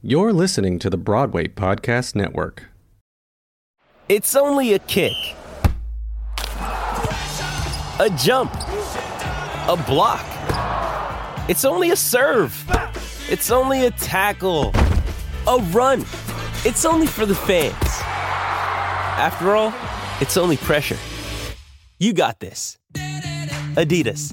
You're listening to the Broadway Podcast Network. It's only a kick, a jump, a block. It's only a serve. It's only a tackle, a run. It's only for the fans. After all, it's only pressure. You got this. Adidas.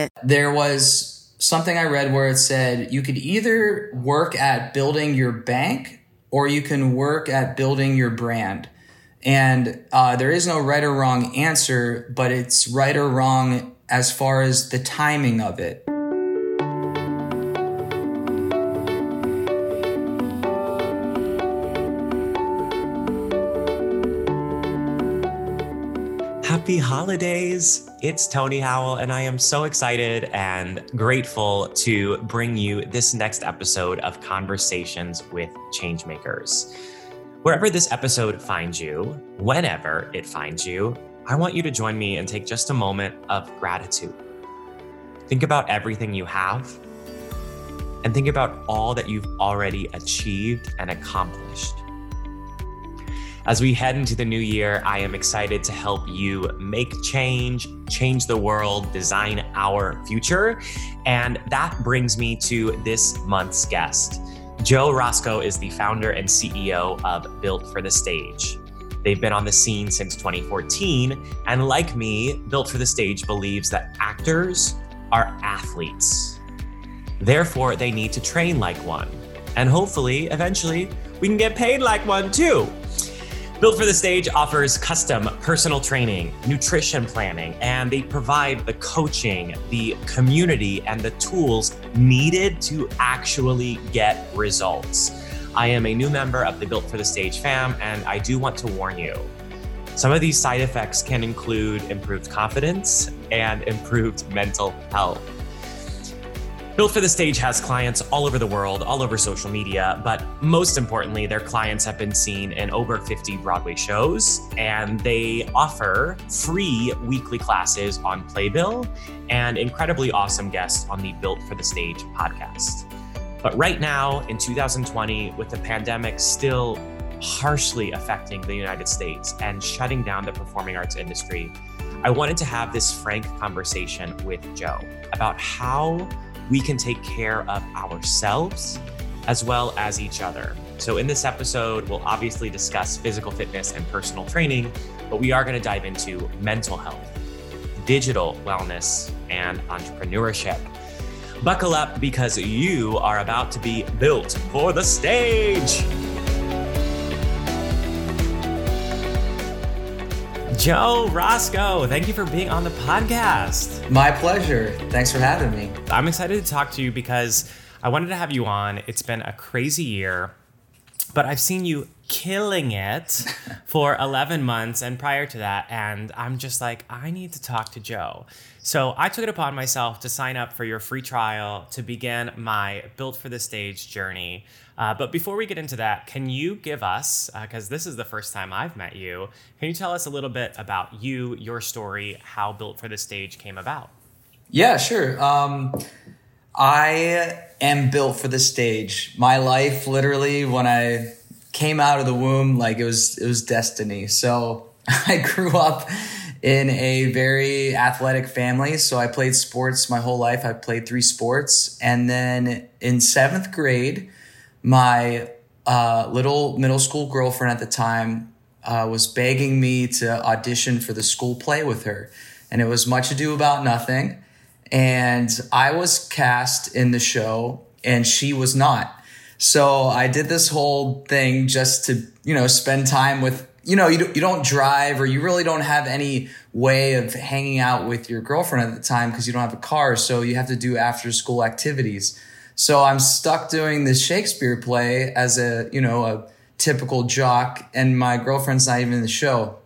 There was something I read where it said you could either work at building your bank or you can work at building your brand. And uh, there is no right or wrong answer, but it's right or wrong as far as the timing of it. Happy holidays! It's Tony Howell, and I am so excited and grateful to bring you this next episode of Conversations with Changemakers. Wherever this episode finds you, whenever it finds you, I want you to join me and take just a moment of gratitude. Think about everything you have, and think about all that you've already achieved and accomplished. As we head into the new year, I am excited to help you make change, change the world, design our future. And that brings me to this month's guest. Joe Roscoe is the founder and CEO of Built for the Stage. They've been on the scene since 2014, and like me, Built for the Stage believes that actors are athletes. Therefore, they need to train like one. And hopefully, eventually, we can get paid like one too. Built for the Stage offers custom personal training, nutrition planning, and they provide the coaching, the community, and the tools needed to actually get results. I am a new member of the Built for the Stage fam, and I do want to warn you. Some of these side effects can include improved confidence and improved mental health. Built for the Stage has clients all over the world, all over social media, but most importantly, their clients have been seen in over 50 Broadway shows, and they offer free weekly classes on Playbill and incredibly awesome guests on the Built for the Stage podcast. But right now, in 2020, with the pandemic still harshly affecting the United States and shutting down the performing arts industry, I wanted to have this frank conversation with Joe about how we can take care of ourselves as well as each other. So, in this episode, we'll obviously discuss physical fitness and personal training, but we are going to dive into mental health, digital wellness, and entrepreneurship. Buckle up because you are about to be built for the stage. Joe Roscoe, thank you for being on the podcast. My pleasure. Thanks for having me. I'm excited to talk to you because I wanted to have you on. It's been a crazy year, but I've seen you killing it for 11 months and prior to that. And I'm just like, I need to talk to Joe. So I took it upon myself to sign up for your free trial to begin my Built for the Stage journey. Uh, but before we get into that, can you give us, because uh, this is the first time I've met you, can you tell us a little bit about you, your story, how Built for the Stage came about? Yeah, sure. Um, I am built for the stage. My life, literally, when I came out of the womb, like it was, it was destiny. So I grew up in a very athletic family. So I played sports my whole life. I played three sports. And then in seventh grade, my uh, little middle school girlfriend at the time uh, was begging me to audition for the school play with her. And it was Much Ado About Nothing. And I was cast in the show, and she was not. So I did this whole thing just to, you know, spend time with you know, you, do, you don't drive or you really don't have any way of hanging out with your girlfriend at the time because you don't have a car. So you have to do after school activities. So I'm stuck doing this Shakespeare play as a, you know, a typical jock and my girlfriend's not even in the show.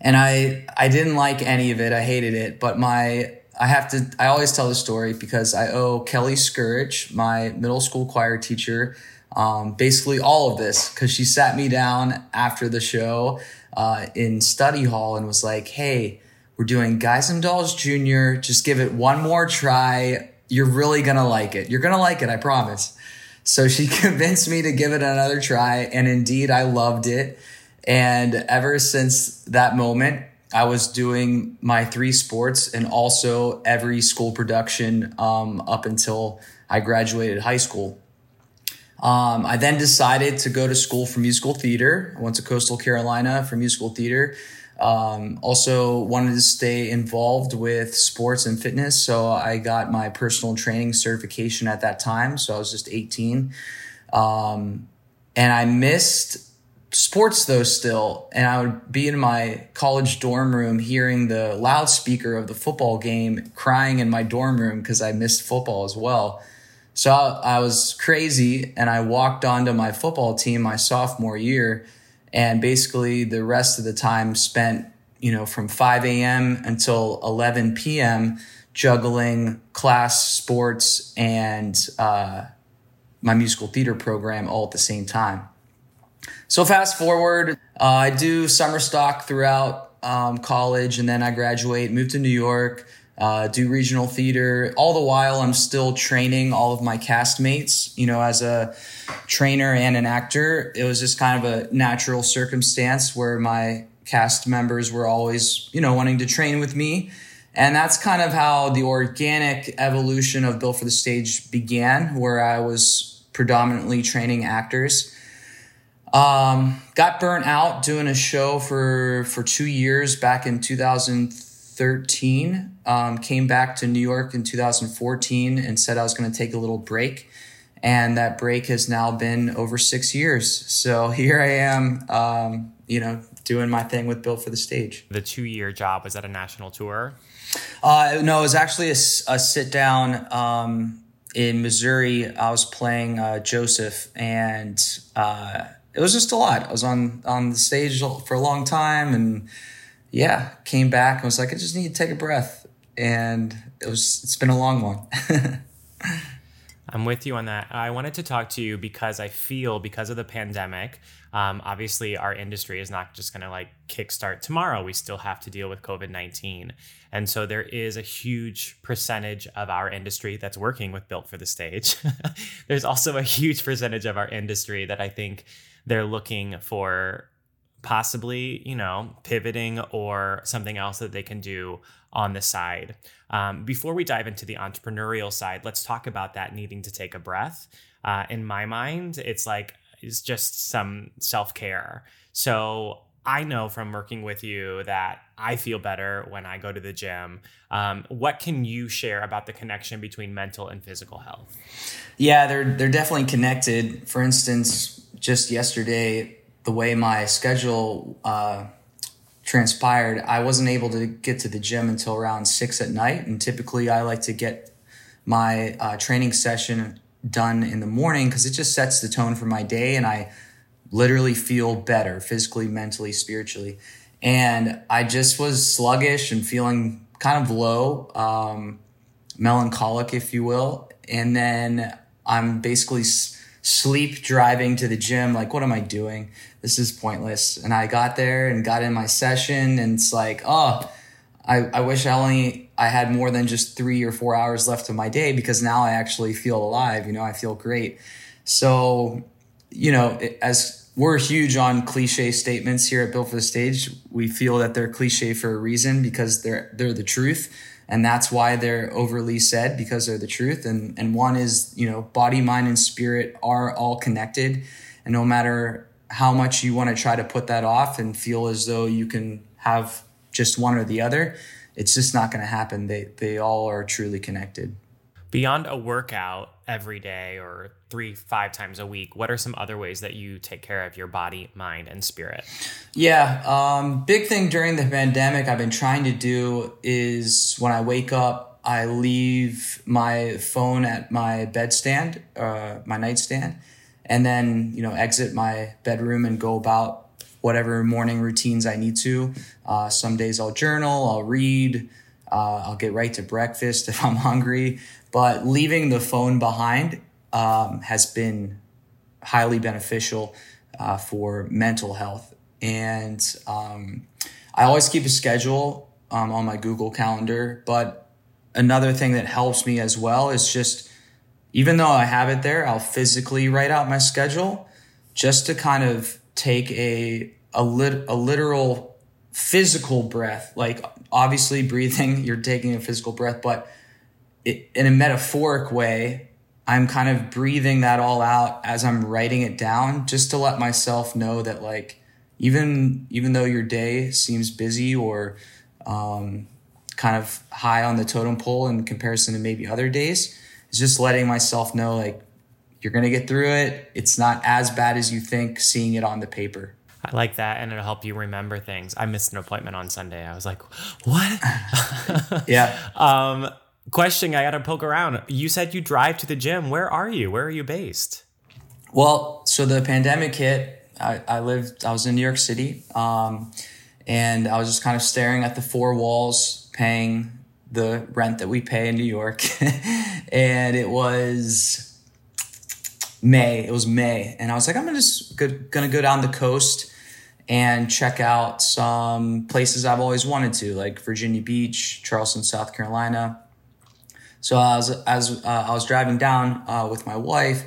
And I, I didn't like any of it. I hated it, but my, I have to, I always tell the story because I owe Kelly Scourge, my middle school choir teacher, um, basically all of this because she sat me down after the show uh, in study hall and was like, "Hey, we're doing Guys and Dolls Junior. Just give it one more try. You're really gonna like it. You're gonna like it. I promise." So she convinced me to give it another try, and indeed, I loved it. And ever since that moment, I was doing my three sports and also every school production um, up until I graduated high school. Um, I then decided to go to school for musical theater. I went to Coastal Carolina for musical theater. Um, also wanted to stay involved with sports and fitness. So I got my personal training certification at that time. So I was just 18. Um, and I missed sports though still. And I would be in my college dorm room hearing the loudspeaker of the football game crying in my dorm room because I missed football as well. So I, I was crazy and I walked onto my football team my sophomore year and basically the rest of the time spent, you know, from 5 a.m. until 11 p.m. juggling class, sports, and uh, my musical theater program all at the same time. So fast forward, uh, I do summer stock throughout um, college, and then I graduate, move to New York, uh, do regional theater. All the while, I'm still training all of my castmates. You know, as a trainer and an actor, it was just kind of a natural circumstance where my cast members were always, you know, wanting to train with me. And that's kind of how the organic evolution of Built for the Stage began, where I was predominantly training actors. Um, got burnt out doing a show for for two years back in 2013 um, came back to New York in 2014 and said I was going to take a little break. And that break has now been over six years. So here I am, um, you know, doing my thing with Built for the Stage. The two year job was that a national tour? Uh, no, it was actually a, a sit down um, in Missouri. I was playing uh, Joseph, and uh, it was just a lot. I was on on the stage for a long time, and yeah, came back and was like, I just need to take a breath and it was it's been a long one. I'm with you on that. I wanted to talk to you because I feel because of the pandemic, um, obviously our industry is not just going to like kickstart tomorrow. We still have to deal with COVID 19. And so there is a huge percentage of our industry that's working with Built for the Stage. There's also a huge percentage of our industry that I think they're looking for possibly, you know, pivoting or something else that they can do on the side. Um, before we dive into the entrepreneurial side, let's talk about that needing to take a breath. Uh, in my mind, it's like it's just some self care. So I know from working with you that I feel better when I go to the gym. Um, what can you share about the connection between mental and physical health? Yeah, they're they're definitely connected. For instance, just yesterday, the way my schedule uh, transpired, I wasn't able to get to the gym until around six at night. And typically, I like to get my uh, training session done in the morning because it just sets the tone for my day. And I literally feel better physically, mentally, spiritually. And I just was sluggish and feeling kind of low, um, melancholic, if you will. And then I'm basically sleep driving to the gym. Like, what am I doing? This is pointless. And I got there and got in my session, and it's like, oh, I, I wish I only I had more than just three or four hours left of my day because now I actually feel alive. You know, I feel great. So, you know, as we're huge on cliche statements here at Built for the Stage, we feel that they're cliche for a reason because they're they're the truth and that's why they're overly said because they're the truth. And and one is you know body mind and spirit are all connected. And no matter how much you want to try to put that off and feel as though you can have just one or the other it's just not going to happen. They they all are truly connected. Beyond a workout every day or three, five times a week, what are some other ways that you take care of your body, mind, and spirit? Yeah, um, big thing during the pandemic I've been trying to do is when I wake up, I leave my phone at my bedstand, uh, my nightstand, and then you know exit my bedroom and go about whatever morning routines I need to. Uh, some days I'll journal, I'll read, uh, I'll get right to breakfast if I'm hungry. But leaving the phone behind um, has been highly beneficial uh, for mental health. And um, I always keep a schedule um, on my Google Calendar. But another thing that helps me as well is just, even though I have it there, I'll physically write out my schedule just to kind of take a a, lit, a literal physical breath. Like obviously breathing, you're taking a physical breath, but it, in a metaphoric way, I'm kind of breathing that all out as I'm writing it down just to let myself know that like even even though your day seems busy or um, kind of high on the totem pole in comparison to maybe other days, it's just letting myself know like you're gonna get through it. It's not as bad as you think seeing it on the paper. I like that, and it'll help you remember things. I missed an appointment on Sunday. I was like, "What?" yeah. Um, question I got to poke around. You said you drive to the gym. Where are you? Where are you based? Well, so the pandemic hit. I, I lived, I was in New York City. Um, and I was just kind of staring at the four walls, paying the rent that we pay in New York. and it was May. It was May. And I was like, I'm gonna just going to go down the coast and check out some places I've always wanted to, like Virginia Beach, Charleston, South Carolina. So as as uh, I was driving down uh, with my wife,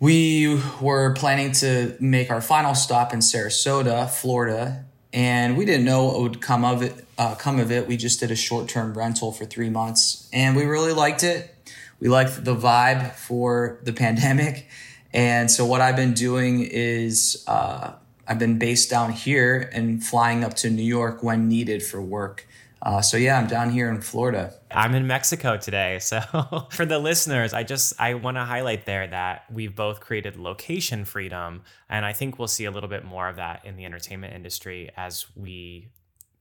we were planning to make our final stop in Sarasota, Florida, and we didn't know what would come of it. Uh, come of it, we just did a short term rental for three months, and we really liked it. We liked the vibe for the pandemic, and so what I've been doing is uh, I've been based down here and flying up to New York when needed for work. Uh, so yeah, I'm down here in Florida. I'm in Mexico today. So for the listeners, I just I want to highlight there that we've both created location freedom, and I think we'll see a little bit more of that in the entertainment industry as we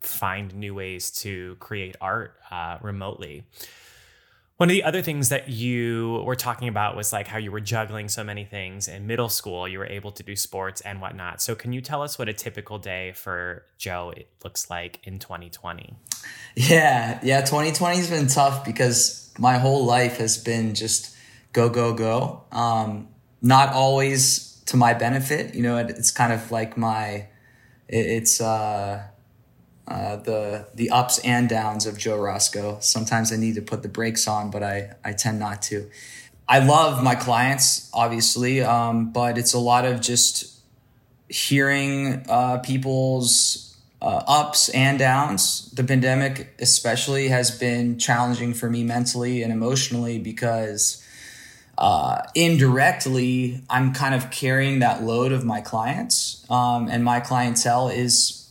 find new ways to create art uh, remotely. One of the other things that you were talking about was like how you were juggling so many things in middle school. You were able to do sports and whatnot. So, can you tell us what a typical day for Joe looks like in 2020? Yeah, yeah. 2020 has been tough because my whole life has been just go, go, go. Um, not always to my benefit. You know, it, it's kind of like my, it, it's, uh, uh, the the ups and downs of Joe Roscoe. Sometimes I need to put the brakes on, but I I tend not to. I love my clients, obviously, um, but it's a lot of just hearing uh, people's uh, ups and downs. The pandemic, especially, has been challenging for me mentally and emotionally because. Uh, indirectly, I'm kind of carrying that load of my clients, um, and my clientele is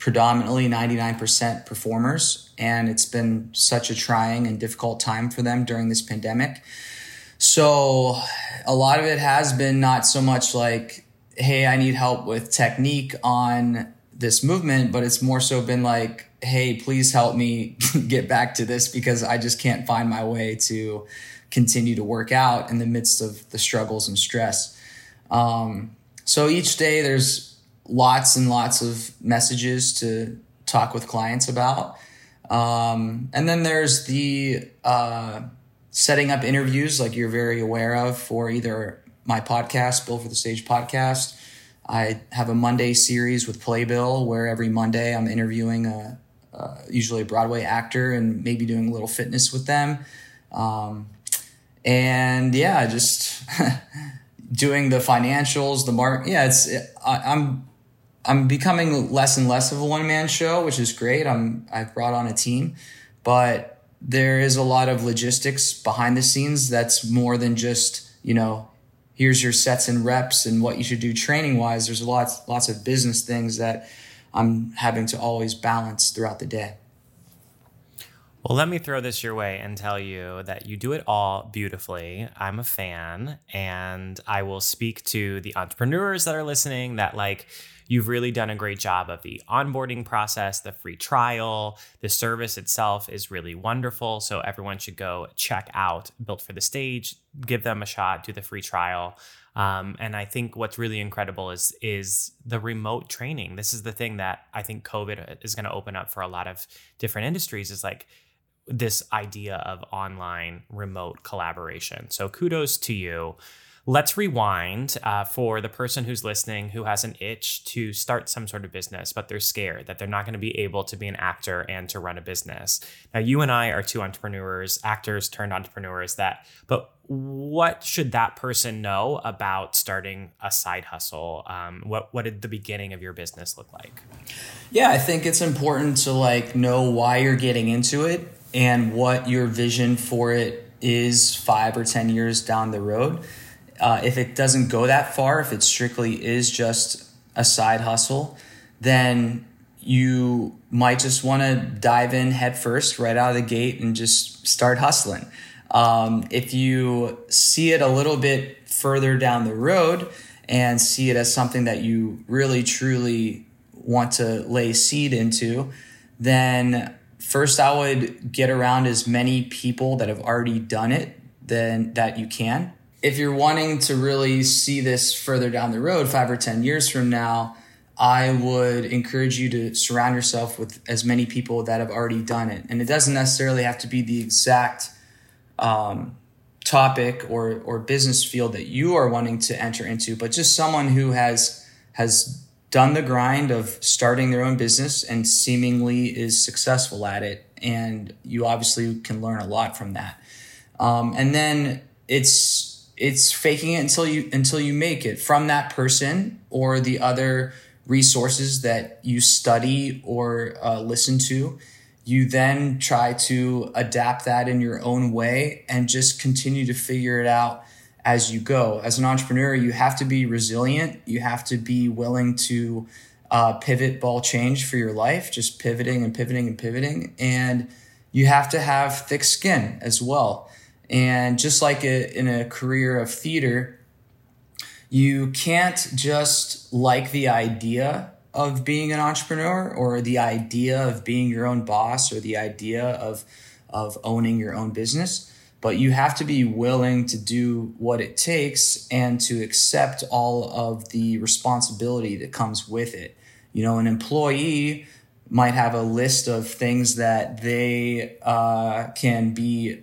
predominantly 99% performers. And it's been such a trying and difficult time for them during this pandemic. So a lot of it has been not so much like, hey, I need help with technique on this movement, but it's more so been like, hey, please help me get back to this because I just can't find my way to continue to work out in the midst of the struggles and stress. Um, so each day there's lots and lots of messages to talk with clients about. Um, and then there's the uh, setting up interviews, like you're very aware of, for either my podcast, Built for the Stage podcast. I have a Monday series with Playbill where every Monday I'm interviewing a, usually a Broadway actor and maybe doing a little fitness with them. Um, and yeah, just doing the financials, the mark. Yeah, it's I, I'm I'm becoming less and less of a one man show, which is great. I'm I've brought on a team, but there is a lot of logistics behind the scenes that's more than just, you know, here's your sets and reps and what you should do training wise. There's lots lots of business things that I'm having to always balance throughout the day. Well, let me throw this your way and tell you that you do it all beautifully. I'm a fan, and I will speak to the entrepreneurs that are listening that, like, you've really done a great job of the onboarding process, the free trial. The service itself is really wonderful. So, everyone should go check out Built for the Stage, give them a shot, do the free trial. Um, and I think what's really incredible is is the remote training. This is the thing that I think COVID is going to open up for a lot of different industries. Is like this idea of online remote collaboration. So kudos to you. Let's rewind uh, for the person who's listening who has an itch to start some sort of business, but they're scared that they're not going to be able to be an actor and to run a business. Now, you and I are two entrepreneurs, actors turned entrepreneurs. That, but what should that person know about starting a side hustle? Um, what what did the beginning of your business look like? Yeah, I think it's important to like know why you're getting into it and what your vision for it is five or 10 years down the road. Uh, if it doesn't go that far, if it strictly is just a side hustle, then you might just want to dive in head first right out of the gate and just start hustling. Um, if you see it a little bit further down the road and see it as something that you really truly want to lay seed into, then first I would get around as many people that have already done it than that you can. If you're wanting to really see this further down the road, five or 10 years from now, I would encourage you to surround yourself with as many people that have already done it. And it doesn't necessarily have to be the exact um, topic or, or business field that you are wanting to enter into, but just someone who has, has done the grind of starting their own business and seemingly is successful at it. And you obviously can learn a lot from that. Um, and then it's it's faking it until you until you make it from that person or the other resources that you study or uh, listen to. You then try to adapt that in your own way and just continue to figure it out as you go. As an entrepreneur, you have to be resilient. You have to be willing to uh, pivot, ball change for your life, just pivoting and pivoting and pivoting. And you have to have thick skin as well. And just like a, in a career of theater, you can't just like the idea of being an entrepreneur or the idea of being your own boss or the idea of, of owning your own business but you have to be willing to do what it takes and to accept all of the responsibility that comes with it. You know, an employee might have a list of things that they uh, can be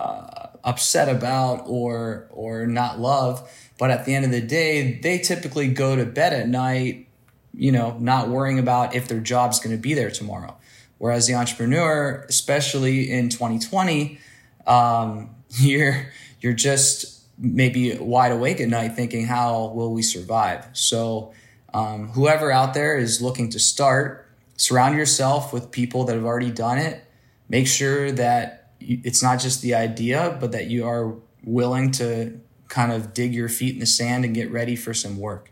uh, upset about or or not love, but at the end of the day, they typically go to bed at night, you know, not worrying about if their job's going to be there tomorrow. Whereas the entrepreneur, especially in 2020, um, you're you're just maybe wide awake at night thinking how will we survive? So um, whoever out there is looking to start surround yourself with people that have already done it. Make sure that it's not just the idea but that you are willing to kind of dig your feet in the sand and get ready for some work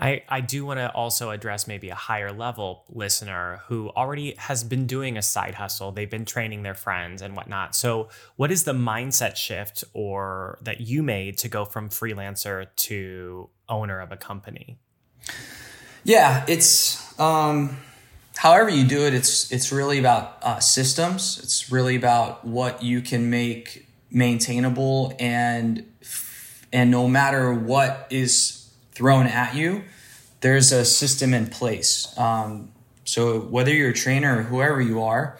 I, I do want to also address maybe a higher level listener who already has been doing a side hustle. They've been training their friends and whatnot. So, what is the mindset shift or that you made to go from freelancer to owner of a company? Yeah, it's um, however you do it. It's it's really about uh, systems. It's really about what you can make maintainable and and no matter what is thrown at you, there's a system in place. Um, so whether you're a trainer or whoever you are,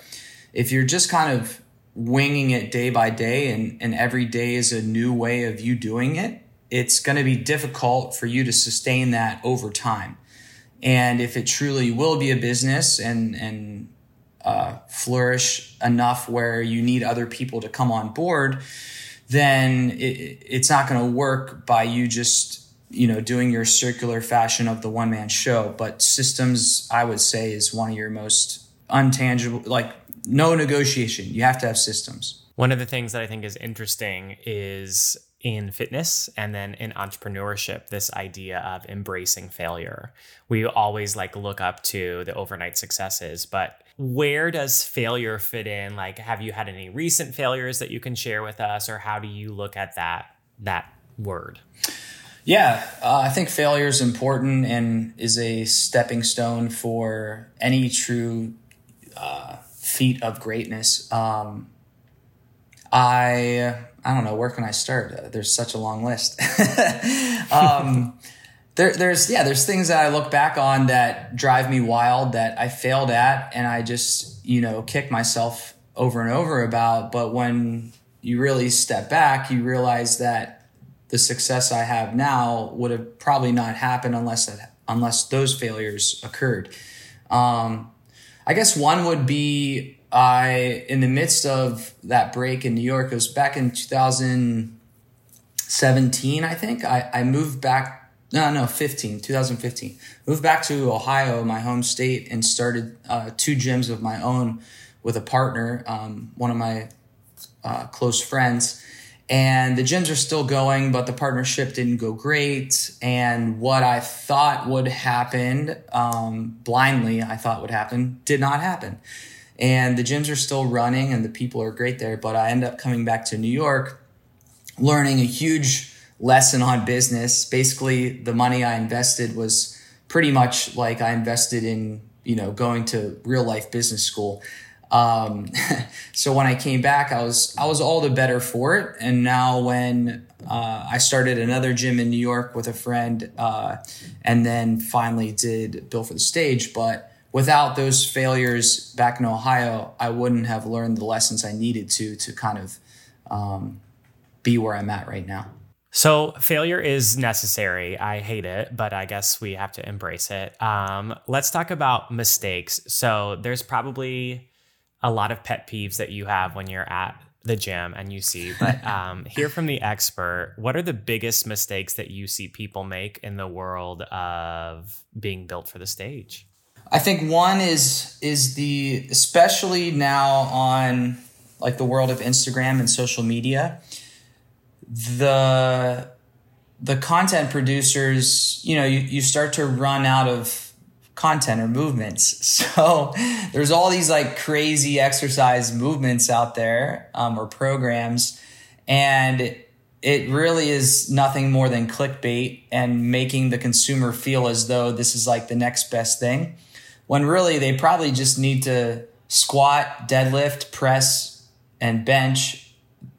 if you're just kind of winging it day by day and, and every day is a new way of you doing it, it's going to be difficult for you to sustain that over time. And if it truly will be a business and, and uh, flourish enough where you need other people to come on board, then it, it's not going to work by you just you know doing your circular fashion of the one man show. But systems i would say is one of your most untangible like no negotiation. You have to have systems. One of the things that i think is interesting is in fitness and then in entrepreneurship this idea of embracing failure. We always like look up to the overnight successes but where does failure fit in? Like have you had any recent failures that you can share with us or how do you look at that that word? Yeah uh, i think failure is important and is a stepping stone for any true uh, feat of greatness. Um, i I don't know where can I start. Uh, there's such a long list. um, there, there's yeah, there's things that I look back on that drive me wild that I failed at, and I just you know kick myself over and over about. But when you really step back, you realize that the success I have now would have probably not happened unless that unless those failures occurred. Um, I guess one would be I, in the midst of that break in New York, it was back in 2017, I think. I, I moved back, no, no, 15, 2015. Moved back to Ohio, my home state, and started uh, two gyms of my own with a partner, um, one of my uh, close friends. And the gyms are still going, but the partnership didn't go great. And what I thought would happen, um, blindly, I thought would happen, did not happen and the gyms are still running and the people are great there. But I end up coming back to New York, learning a huge lesson on business. Basically, the money I invested was pretty much like I invested in, you know, going to real life business school. Um, so when I came back, I was I was all the better for it. And now when uh, I started another gym in New York with a friend, uh, and then finally did Built for the Stage, but without those failures back in Ohio, I wouldn't have learned the lessons I needed to to kind of um, be where I'm at right now. So failure is necessary. I hate it, but I guess we have to embrace it. Um, let's talk about mistakes. So there's probably a lot of pet peeves that you have when you're at the gym and you see, but um, hear from the expert. What are the biggest mistakes that you see people make in the world of being built for the stage? I think one is is the especially now on like the world of Instagram and social media, the the content producers, you know, you, you start to run out of content or movements. So there's all these like crazy exercise movements out there um, or programs, and it, it really is nothing more than clickbait and making the consumer feel as though this is like the next best thing when really they probably just need to squat, deadlift, press, and bench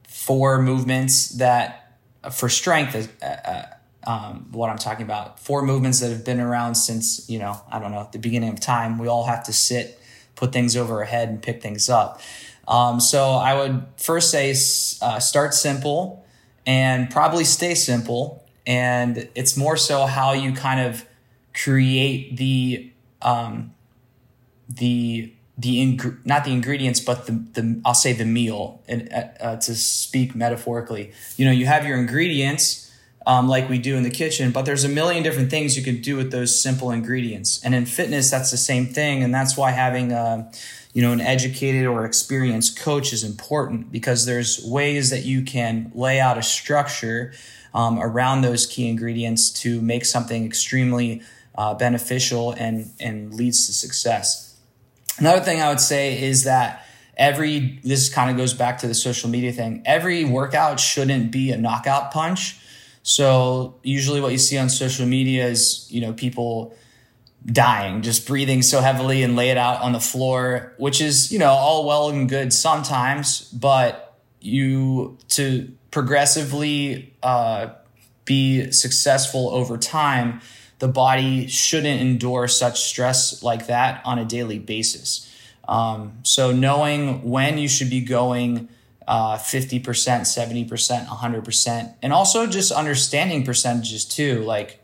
four movements that for strength uh, uh, um, what I'm talking about. Four movements that have been around since, you know, I don't know, the beginning of time. We all have to sit, put things over our head, and pick things up. Um, so I would first say uh, start simple and probably stay simple. And it's more so how you kind of create the um, the the ing- not the ingredients but the, the I'll say the meal and uh, uh, to speak metaphorically. You know you have your ingredients um, like we do in the kitchen but there's a million different things you can do with those simple ingredients. And in fitness that's the same thing and that's why having a, uh, you know an educated or experienced coach is important because there's ways that you can lay out a structure um, around those key ingredients to make something extremely uh, beneficial and and leads to success Another thing I would say is that every, this kind of goes back to the social media thing, every workout shouldn't be a knockout punch. So usually what you see on social media is, you know, people dying, just breathing so heavily and lay it out on the floor, which is, you know, all well and good sometimes, but you to progressively uh, be successful over time, the body shouldn't endure such stress like that on a daily basis. Um, so knowing when you should be going uh, 50%, 70%, 100%, and also just understanding percentages too. Like,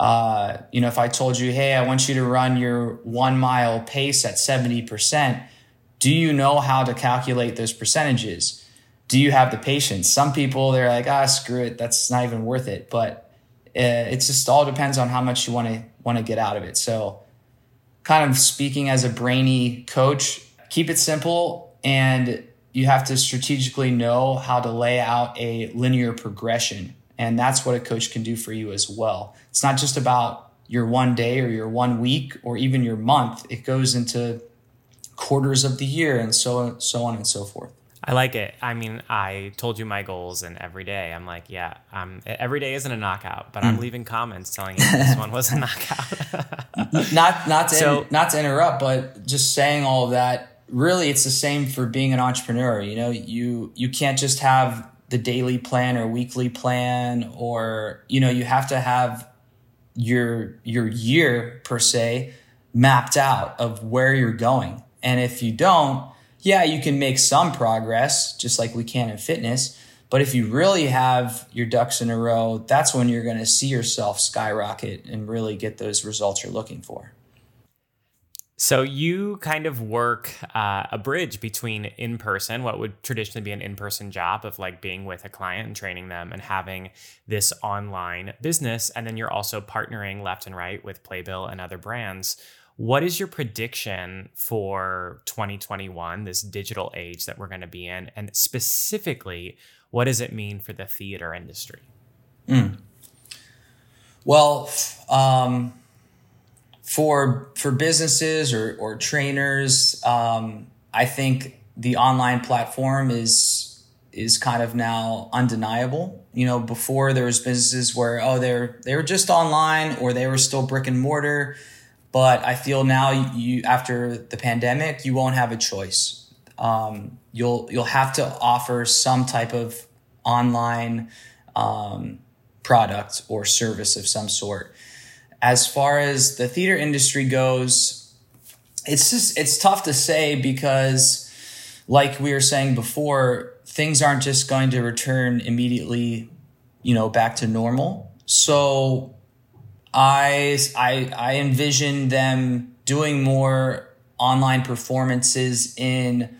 uh, you know, if I told you, hey, I want you to run your one mile pace at 70%, do you know how to calculate those percentages? Do you have the patience? Some people, they're like, ah, screw it, that's not even worth it. But Uh, it just all depends on how much you want to want to get out of it. So, kind of speaking as a brainy coach, keep it simple and you have to strategically know how to lay out a linear progression. And that's what a coach can do for you as well. It's not just about your one day or your one week or even your month. It goes into quarters of the year and so so on and so forth. I like it. I mean, I told you my goals, and every day I'm like, yeah, um, every day isn't a knockout, but mm. I'm leaving comments telling you this one was a knockout. not not to so, in, not to interrupt, but just saying all of that. Really, it's the same for being an entrepreneur. You know, you you can't just have the daily plan or weekly plan, or you know, you have to have your your year per se mapped out of where you're going. And if you don't, yeah, you can make some progress, just like we can in fitness. But if you really have your ducks in a row, that's when you're going to see yourself skyrocket and really get those results you're looking for. So you kind of work uh, a bridge between in person, what would traditionally be an in person job of like being with a client and training them, and having this online business, and then you're also partnering left and right with Playbill and other brands. What is your prediction for 2021, this digital age that we're going to be in? And specifically, what does it mean for the theater industry? Mm. Well, um, for for businesses or, or trainers, um, I think the online platform is is kind of now undeniable. You know, before there was businesses where oh they're they were just online or they were still brick and mortar but I feel now you after the pandemic, you won't have a choice. Um, you'll you'll have to offer some type of online um, product or service of some sort. As far as the theater industry goes, it's just it's tough to say because, like we were saying before, things aren't just going to return immediately, you know, back to normal. So I, I, I envision them doing more online performances in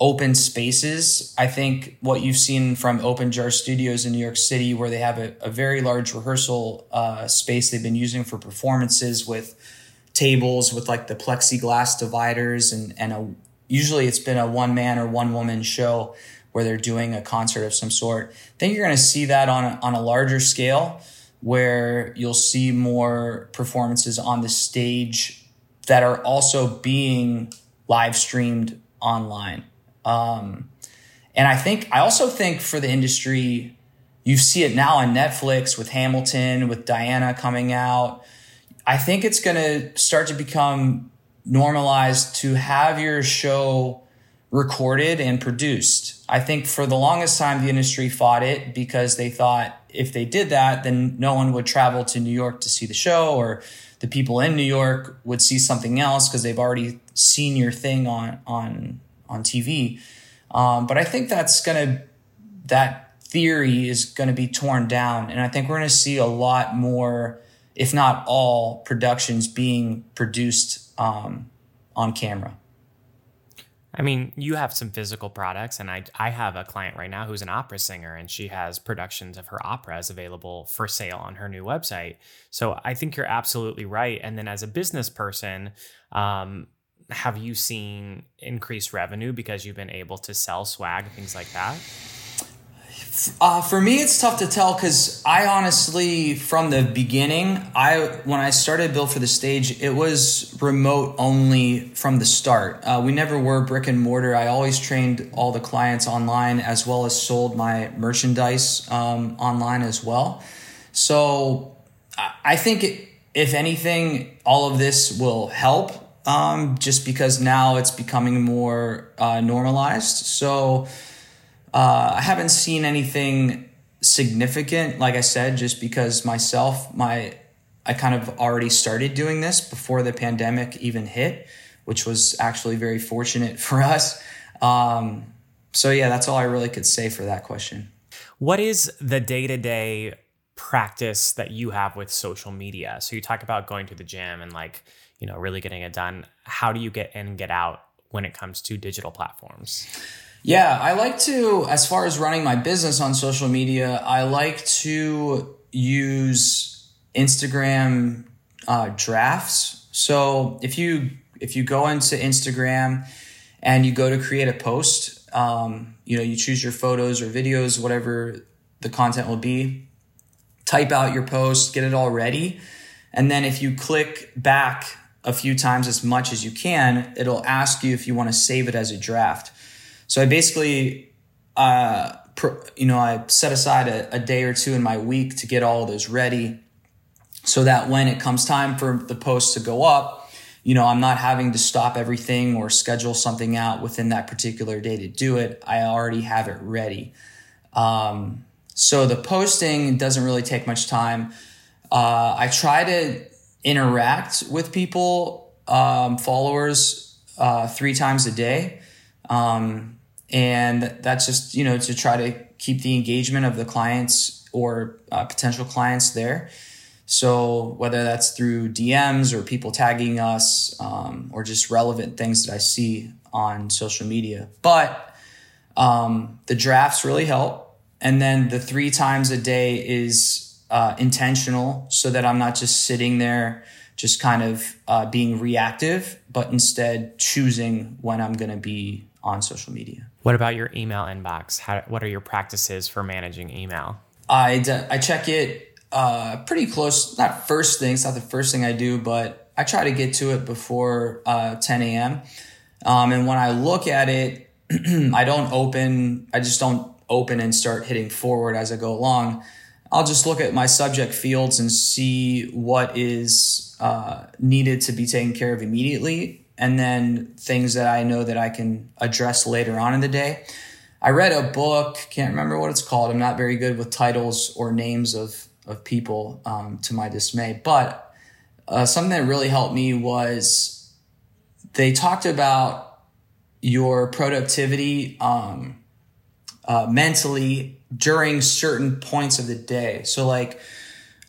open spaces. I think what you've seen from Open Jar Studios in New York City, where they have a, a very large rehearsal uh, space they've been using for performances with tables with like the plexiglass dividers and, and a, usually it's been a one man or one woman show where they're doing a concert of some sort. I think you're going to see that on a, on a larger scale where you'll see more performances on the stage that are also being live streamed online. Um, and I think, I also think for the industry, you see it now on Netflix with Hamilton, with Diana coming out. I think it's going to start to become normalized to have your show recorded and produced. I think for the longest time, the industry fought it because they thought if they did that, then no one would travel to New York to see the show, or the people in New York would see something else because they've already seen your thing on on on TV. Um, but I think that's gonna that theory is to be torn down, and I think we're to see a lot more, if not all, productions being produced um, on camera. I mean, you have some physical products, and I I have a client right now who's an opera singer, and she has productions of her operas available for sale on her new website. So I think you're absolutely right. And then as a business person, um, have you seen increased revenue because you've been able to sell swag things like that? Uh, for me, it's tough to tell because I honestly, from the beginning, I when I started Built for the Stage, it was remote only from the start. Uh, we never were brick and mortar. I always trained all the clients online as well as sold my merchandise um, online as well. So I think, it, if anything, all of this will help um, just because now it's becoming more uh, normalized. So uh, I haven't seen anything significant, like I said, just because myself, my I kind of already started doing this before the pandemic even hit, which was actually very fortunate for us. Um, so yeah, that's all I really could say for that question. What is the day to day practice that you have with social media? So you talk about going to the gym and like, you know, really getting it done. How do you get in and get out when it comes to digital platforms? Yeah, I like to, as far as running my business on social media, I like to use Instagram uh, drafts. So if you if you go into Instagram and you go to create a post, Um, you know, you choose your photos or videos, whatever the content will be. Type out your post, get it all ready. And then if you click back a few times as much as you can, it'll ask you if you want to save it as a draft. So I basically, uh, you know, I set aside a, a day or two in my week to get all of those ready so that when it comes time for the post to go up, you know, I'm not having to stop everything or schedule something out within that particular day to do it. I already have it ready. Um, so the posting doesn't really take much time. Uh, I try to interact with people, um, followers, uh, three times a day. Um, and that's just, you know, to try to keep the engagement of the clients or uh, potential clients there. So whether that's through DMs or people tagging us um, or just relevant things that I see on social media. But um, the drafts really help. And then the three times a day is uh, intentional so that I'm not just sitting there just kind of uh, being reactive, but instead choosing when I'm going to be on social media. What about your email inbox? How, what are your practices for managing email? I, I check it uh, pretty close, not first thing, it's not the first thing I do, but I try to get to it before uh, 10 a.m. Um, and when I look at it, I don't open, I just don't open and start hitting forward as I go along. I'll just look at my subject fields and see what is uh, needed to be taken care of immediately, and then things that I know that I can address later on in the day. I read a book, can't remember what it's called. I'm not very good with titles or names of of people, um, to my dismay. But uh, something that really helped me was they talked about your productivity um, uh, mentally during certain points of the day. So, like,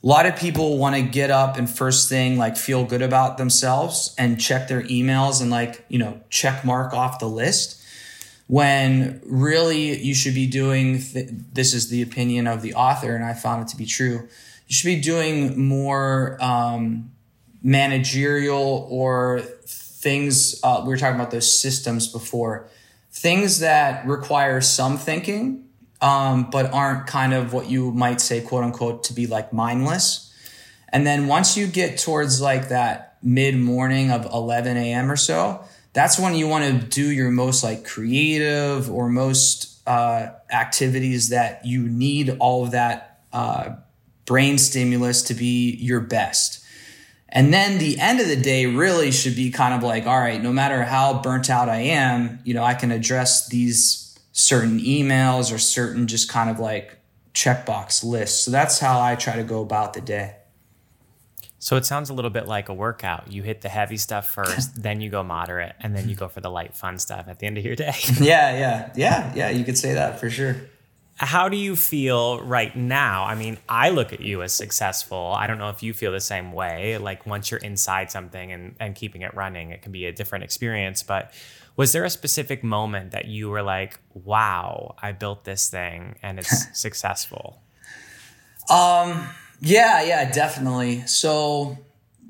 a lot of people want to get up and first thing, like, feel good about themselves and check their emails and, like, you know, check mark off the list when really you should be doing th- this is the opinion of the author and i found it to be true you should be doing more um, managerial or things uh, we were talking about those systems before things that require some thinking um, but aren't kind of what you might say quote unquote to be like mindless and then once you get towards like that mid morning of 11 a.m or so that's when you want to do your most like creative or most uh, activities that you need all of that uh, brain stimulus to be your best. And then the end of the day really should be kind of like, all right, no matter how burnt out I am, you know, I can address these certain emails or certain just kind of like checkbox lists. So that's how I try to go about the day. So it sounds a little bit like a workout. You hit the heavy stuff first, then you go moderate, and then you go for the light, fun stuff at the end of your day. yeah, yeah, yeah, yeah. You could say that for sure. How do you feel right now? I mean, I look at you as successful. I don't know if you feel the same way. Like once you're inside something and, and keeping it running, it can be a different experience. But was there a specific moment that you were like, wow, I built this thing and it's successful? Um, yeah, yeah, definitely. So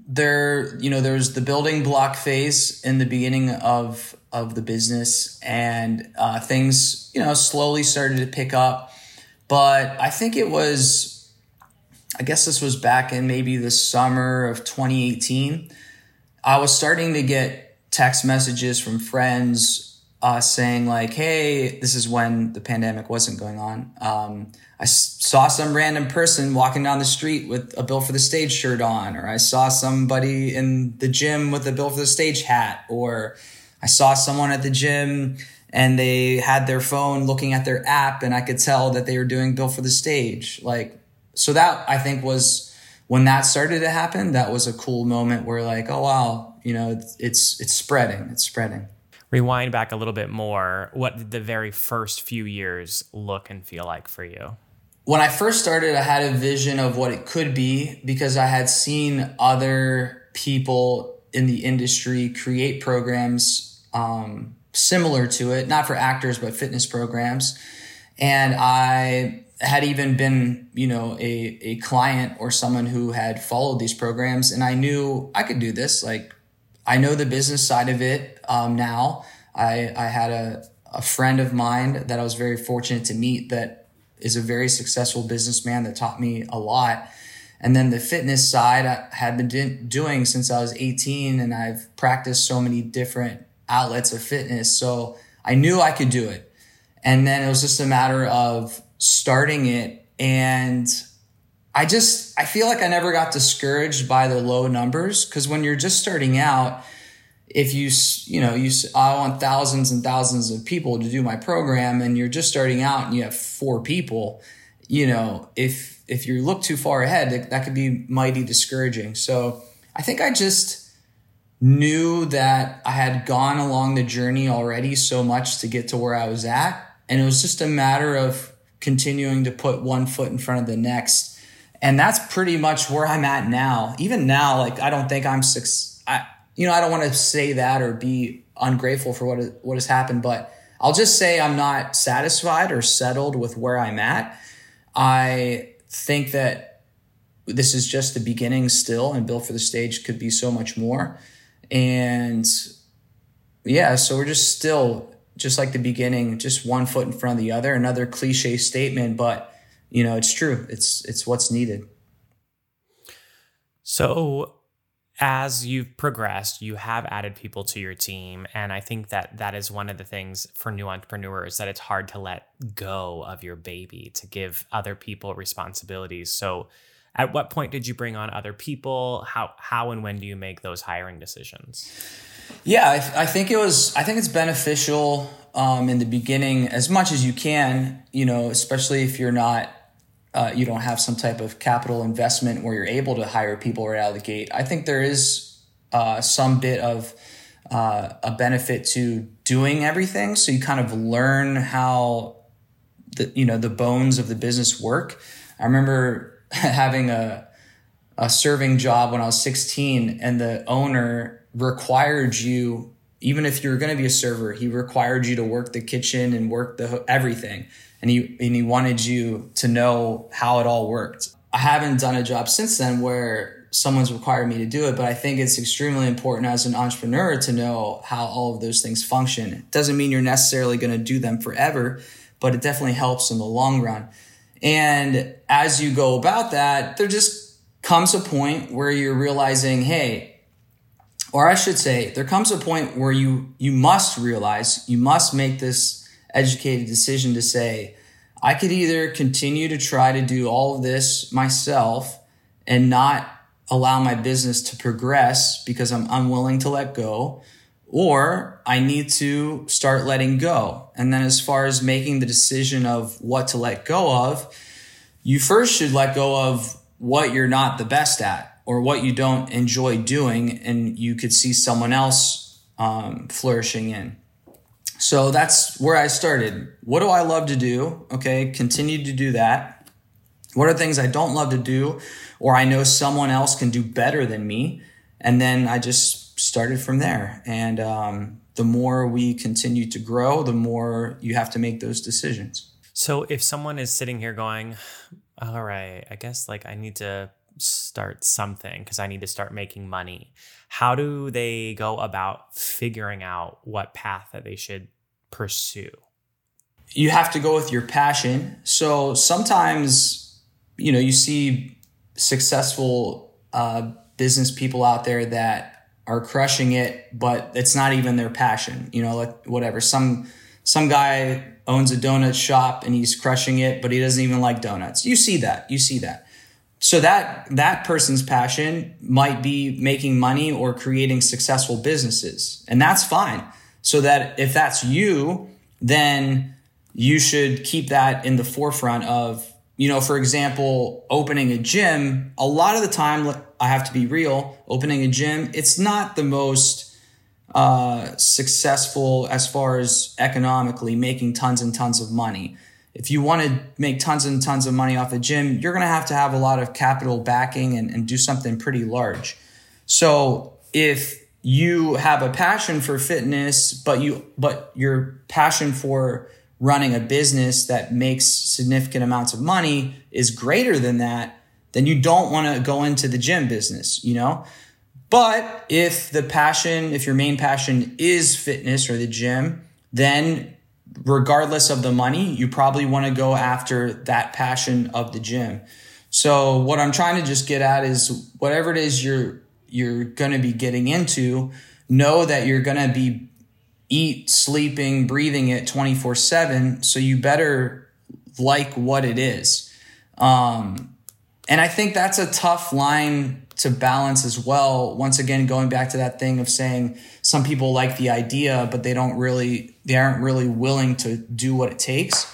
there, you know, there's the building block phase in the beginning of of the business, and uh, things, you know, slowly started to pick up. But I think it was, I guess this was back in maybe the summer of 2018. I was starting to get text messages from friends uh, saying like, "Hey, this is when the pandemic wasn't going on." Um, I saw some random person walking down the street with a Built for the Stage shirt on, or I saw somebody in the gym with a Built for the Stage hat, or I saw someone at the gym and they had their phone looking at their app, and I could tell that they were doing Built for the Stage. Like, so that I think was when that started to happen. That was a cool moment where, like, oh wow, you know, it's it's, it's spreading, it's spreading rewind back a little bit more what did the very first few years look and feel like for you when I first started, I had a vision of what it could be because I had seen other people in the industry create programs um, similar to it, not for actors, but fitness programs. And I had even been, you know, a, a client or someone who had followed these programs. And I knew I could do this. Like, I know the business side of it um, now. I, I had a, a friend of mine that I was very fortunate to meet that is a very successful businessman that taught me a lot. And then the fitness side I had been doing since I was 18 and I've practiced so many different outlets of fitness. So I knew I could do it. And then it was just a matter of starting it. And I just, I feel like I never got discouraged by the low numbers because when you're just starting out, if you you know you I want thousands and thousands of people to do my program and you're just starting out and you have four people you know if if you look too far ahead that could be mighty discouraging. So I think I just knew that I had gone along the journey already so much to get to where I was at and it was just a matter of continuing to put one foot in front of the next and that's pretty much where I'm at now even now like I don't think I'm six I you know, I don't want to say that or be ungrateful for what what has happened, but I'll just say I'm not satisfied or settled with where I'm at. I think that this is just the beginning still, and Built for the Stage could be so much more. And yeah, so we're just still just like the beginning, just one foot in front of the other. Another cliche statement, but you know, it's true. It's it's what's needed. So as you've progressed, you have added people to your team. And I think that that is one of the things for new entrepreneurs that it's hard to let go of your baby to give other people responsibilities. So, at what point did you bring on other people? How, how and when do you make those hiring decisions? Yeah, I, I think it was, I think it's beneficial um, in the beginning as much as you can, you know, especially if you're not uh, you don't have some type of capital investment where you're able to hire people right out of the gate. I think there is uh, some bit of uh, a benefit to doing everything, so you kind of learn how the you know the bones of the business work. I remember having a a serving job when I was 16, and the owner required you even if you were going to be a server, he required you to work the kitchen and work the everything and he and he wanted you to know how it all worked. I haven't done a job since then where someone's required me to do it, but I think it's extremely important as an entrepreneur to know how all of those things function. It doesn't mean you're necessarily going to do them forever, but it definitely helps in the long run. And as you go about that, there just comes a point where you're realizing, hey, or I should say, there comes a point where you you must realize, you must make this educated decision to say, I could either continue to try to do all of this myself and not allow my business to progress because I'm unwilling to let go, or I need to start letting go. And then, as far as making the decision of what to let go of, you first should let go of what you're not the best at or what you don't enjoy doing, and you could see someone else um, flourishing in. So that's where I started. What do I love to do? Okay, continue to do that. What are things I don't love to do or I know someone else can do better than me? And then I just started from there. And um, the more we continue to grow, the more you have to make those decisions. So if someone is sitting here going, all right, I guess like I need to start something because I need to start making money how do they go about figuring out what path that they should pursue? You have to go with your passion. So sometimes, you know, you see successful uh, business people out there that are crushing it, but it's not even their passion. You know, like whatever. Some some guy owns a donut shop and he's crushing it, but he doesn't even like donuts. You see that. You see that so that that person's passion might be making money or creating successful businesses and that's fine. So that if that's you then you should keep that in the forefront of you know for example opening a gym. A lot of the time i have to be real opening a gym it's not the most uh, successful as far as economically making tons and tons of money if you want to make tons and tons of money off a gym, you're going to have to have a lot of capital backing and, and do something pretty large. So if you have a passion for fitness, but you but your passion for running a business that makes significant amounts of money is greater than that, then you don't want to go into the gym business, you know? But if the passion, if your main passion is fitness or the gym, then regardless of the money, you probably want to go after that passion of the gym. So what I'm trying to just get at is whatever it is you're you're going to be getting into, know that you're going to be eat, sleeping, breathing it 24/7, so you better like what it is. Um, and I think that's a tough line to balance as well. Once again, going back to that thing of saying some people like the idea, but they don't really, they aren't really willing to do what it takes.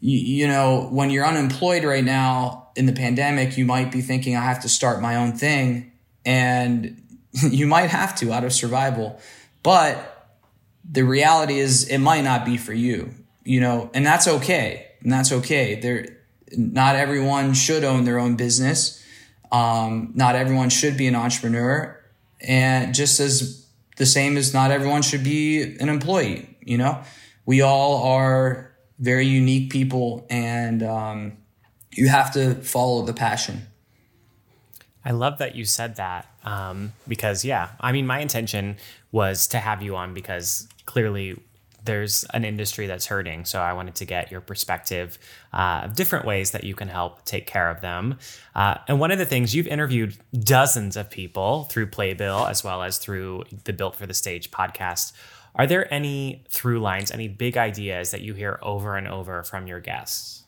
You, you know, when you're unemployed right now in the pandemic, you might be thinking, I have to start my own thing. And you might have to out of survival. But the reality is it might not be for you, you know, and that's okay. And that's okay. There, not everyone should own their own business. Um, not everyone should be an entrepreneur. And just as the same as not everyone should be an employee, you know, we all are very unique people and, um, you have to follow the passion. I love that you said that um, because, yeah, I mean, my intention was to have you on because clearly there's an industry that's hurting. So I wanted to get your perspective uh, of different ways that you can help take care of them. Uh, and one of the things you've interviewed dozens of people through Playbill as well as through the Built for the Stage podcast. Are there any through lines, any big ideas that you hear over and over from your guests?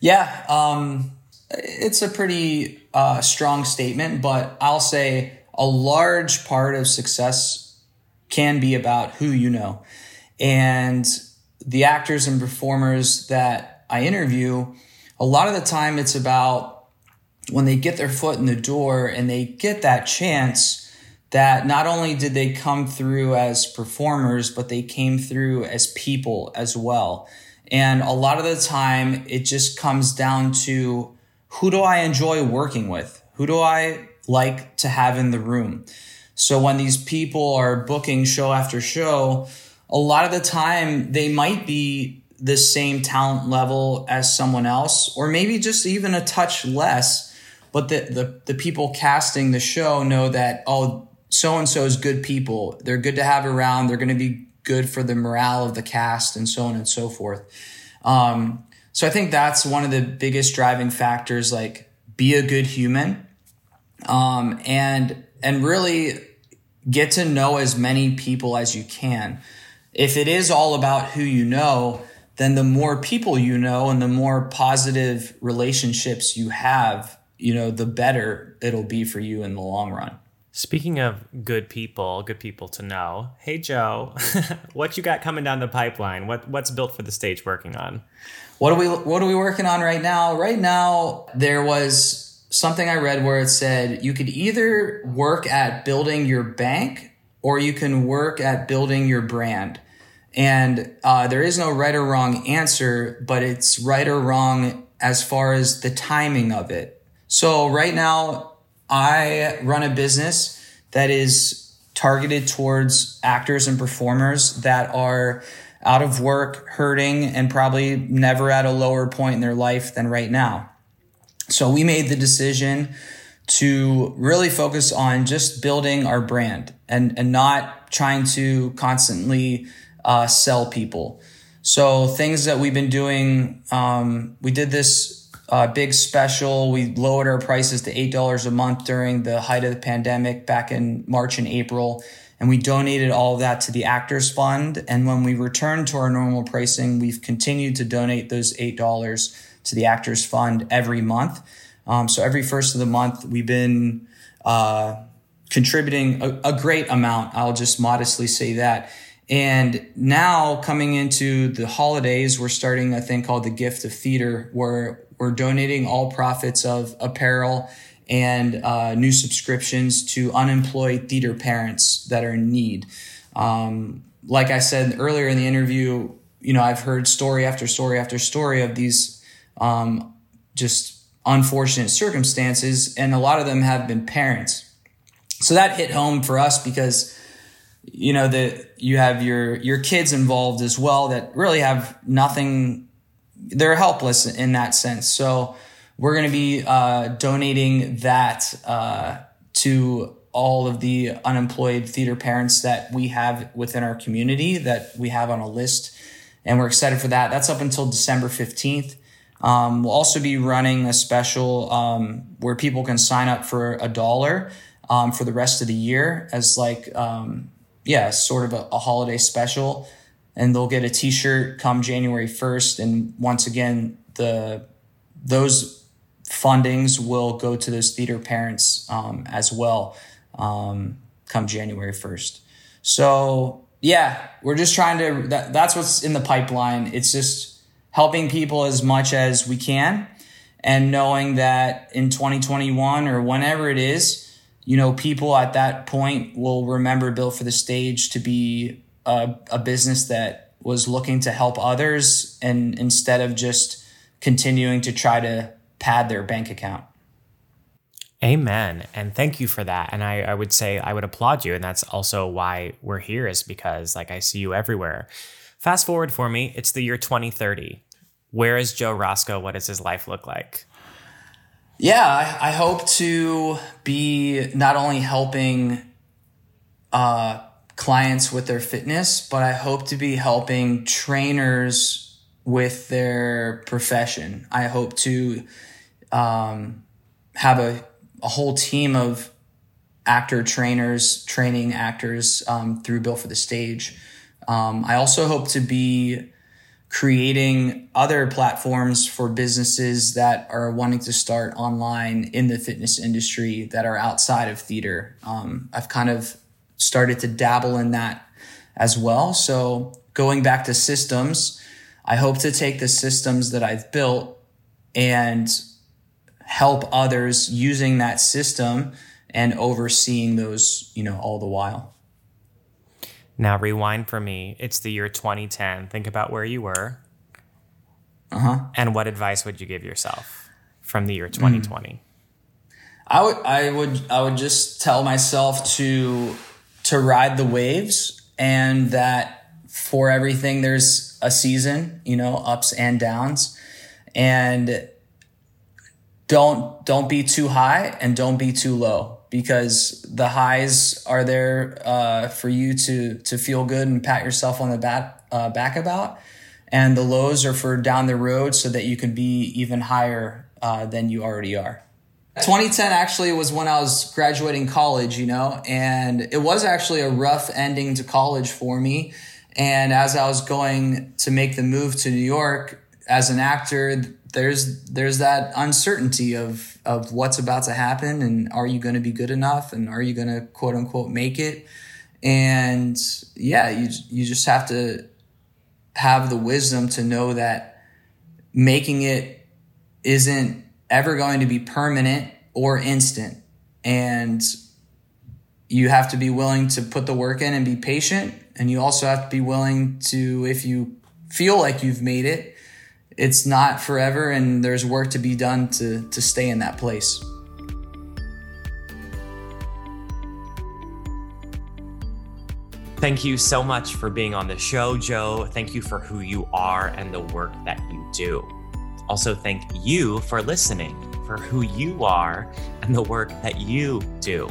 Yeah, um, it's a pretty uh, strong statement, but I'll say a large part of success can be about who you know. And the actors and performers that I interview, a lot of the time it's about when they get their foot in the door and they get that chance that not only did they come through as performers, but they came through as people as well. And a lot of the time it just comes down to who do I enjoy working with? Who do I like to have in the room? So when these people are booking show after show, a lot of the time they might be the same talent level as someone else, or maybe just even a touch less. But the, the, the people casting the show know that, oh, so and so is good people. They're good to have around. They're going to be good for the morale of the cast and so on and so forth. Um, so I think that's one of the biggest driving factors, like be a good human. Um, and, and really get to know as many people as you can. If it is all about who you know, then the more people you know and the more positive relationships you have, you know, the better it'll be for you in the long run. Speaking of good people, good people to know. Hey Joe, what you got coming down the pipeline? What what's built for the stage working on? What are we what are we working on right now? Right now there was something I read where it said you could either work at building your bank or you can work at building your brand. And uh, there is no right or wrong answer, but it's right or wrong as far as the timing of it. So right now, I run a business that is targeted towards actors and performers that are out of work, hurting, and probably never at a lower point in their life than right now. So we made the decision to really focus on just building our brand and, and not trying to constantly uh, sell people. So things that we've been doing, um, we did this uh, big special. We lowered our prices to eight dollars a month during the height of the pandemic back in March and April, and we donated all of that to the Actors Fund. And when we returned to our normal pricing, we've continued to donate those eight dollars to the Actors Fund every month. Um, so every first of the month, we've been uh, contributing a, a great amount. I'll just modestly say that. And now coming into the holidays, we're starting a thing called the Gift of Theater, where we're donating all profits of apparel and uh, new subscriptions to unemployed theater parents that are in need. Um, like I said earlier in the interview, you know, I've heard story after story after story of these um, just unfortunate circumstances, and a lot of them have been parents. So that hit home for us because you know that you have your your kids involved as well that really have nothing they're helpless in that sense so we're going to be uh, donating that uh, to all of the unemployed theater parents that we have within our community that we have on a list and we're excited for that. That's up until December 15th. Um, we'll also be running a special um, where people can sign up for a dollar um, for the rest of the year as like, um, yeah, sort of a, a, holiday special. And they'll get a T-shirt come January 1st. And once again, the those fundings will go to those theater parents um, as well um, come January 1st. So yeah, we're just trying to, that, that's what's in the pipeline. It's just helping people as much as we can and knowing that in 2021 or whenever it is, you know, people at that point will remember Built for the Stage to be a, a business that was looking to help others and instead of just continuing to try to pad their bank account. Amen. And thank you for that. And I, I would say I would applaud you. And that's also why we're here, is because like I see you everywhere. Fast forward for me, it's the year 2030. Where is Joe Roscoe? What does his life look like? Yeah, I, I hope to be not only helping uh, clients with their fitness, but I hope to be helping trainers with their profession. I hope to um, have a a whole team of actor trainers training actors um, through Built for the Stage. Um, I also hope to be creating other platforms for businesses that are wanting to start online in the fitness industry that are outside of theater. Um, I've kind of started to dabble in that as well. So going back to systems, I hope to take the systems that I've built and help others using that system and overseeing those, you know, all the while. Now rewind for me. It's the year 2010. Think about where you were. Uh-huh. And what advice would you give yourself from the year 2020? Mm. I would I would I would just tell myself to to ride the waves and that for everything there's a season, you know, ups and downs. And don't don't be too high and don't be too low because the highs are there uh, for you to to feel good and pat yourself on the back uh, back about, and the lows are for down the road so that you can be even higher uh, than you already are. 2010 actually was when I was graduating college, you know, and it was actually a rough ending to college for me. And as I was going to make the move to New York as an actor, there's there's that uncertainty of of what's about to happen and are you going to be good enough and are you going to quote unquote make it? And yeah you you just have to have the wisdom to know that making it isn't ever going to be permanent or instant. And you have to be willing to put the work in and be patient. And you also have to be willing to if you feel like you've made it it's not forever and there's work to be done to, to stay in that place. Thank you so much for being on the show, Joe. Thank you for who you are and the work that you do. Also, thank you for listening, for who you are and the work that you do.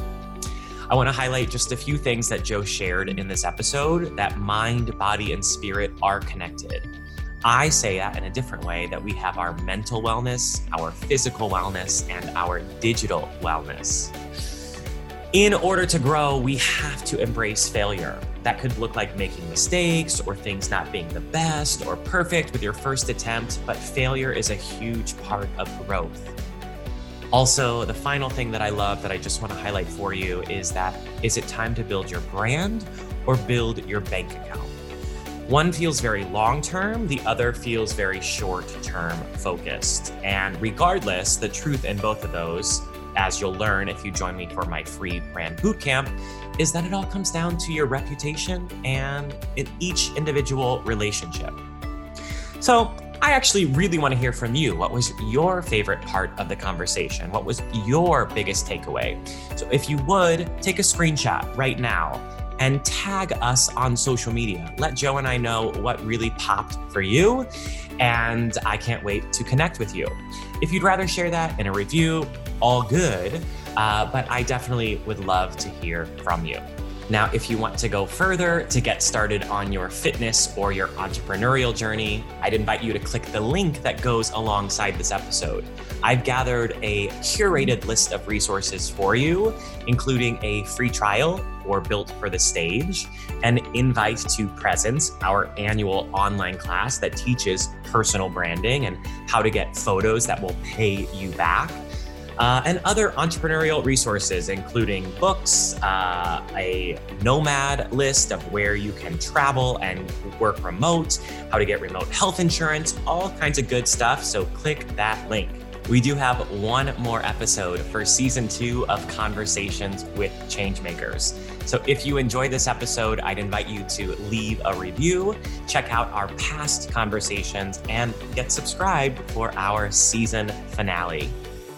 I want to highlight just a few things that Joe shared in this episode that mind, body, and spirit are connected. I say that in a different way that we have our mental wellness, our physical wellness, and our digital wellness. In order to grow, we have to embrace failure. That could look like making mistakes or things not being the best or perfect with your first attempt, but failure is a huge part of growth. Also, the final thing that I love that I just want to highlight for you is that is it time to build your brand or build your bank account? One feels very long term, the other feels very short term focused. And regardless, the truth in both of those, as you'll learn if you join me for my free brand bootcamp, is that it all comes down to your reputation and in each individual relationship. So, I actually really want to hear from you. What was your favorite part of the conversation? What was your biggest takeaway? So, if you would, take a screenshot right now and tag us on social media. Let Joe and I know what really popped for you, and I can't wait to connect with you. If you'd rather share that in a review, all good, uh, but I definitely would love to hear from you. Now, if you want to go further to get started on your fitness or your entrepreneurial journey, I'd invite you to click the link that goes alongside this episode. I've gathered a curated list of resources for you, including a free trial for Built for the Stage, an invite to Presence, our annual online class that teaches personal branding and how to get photos that will pay you back uh, and other entrepreneurial resources, including books, uh, a nomad list of where you can travel and work remote, how to get remote health insurance, all kinds of good stuff. So click that link. We do have one more episode for season two of Conversations with Changemakers. So if you enjoyed this episode, I'd invite you to leave a review, check out our past conversations, and get subscribed for our season finale.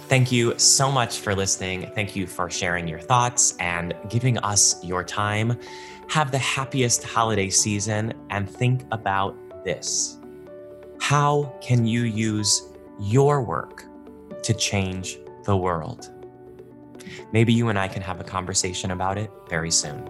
Thank you so much for listening. Thank you for sharing your thoughts and giving us your time. Have the happiest holiday season and think about this. How can you use your work to change the world? Maybe you and I can have a conversation about it very soon.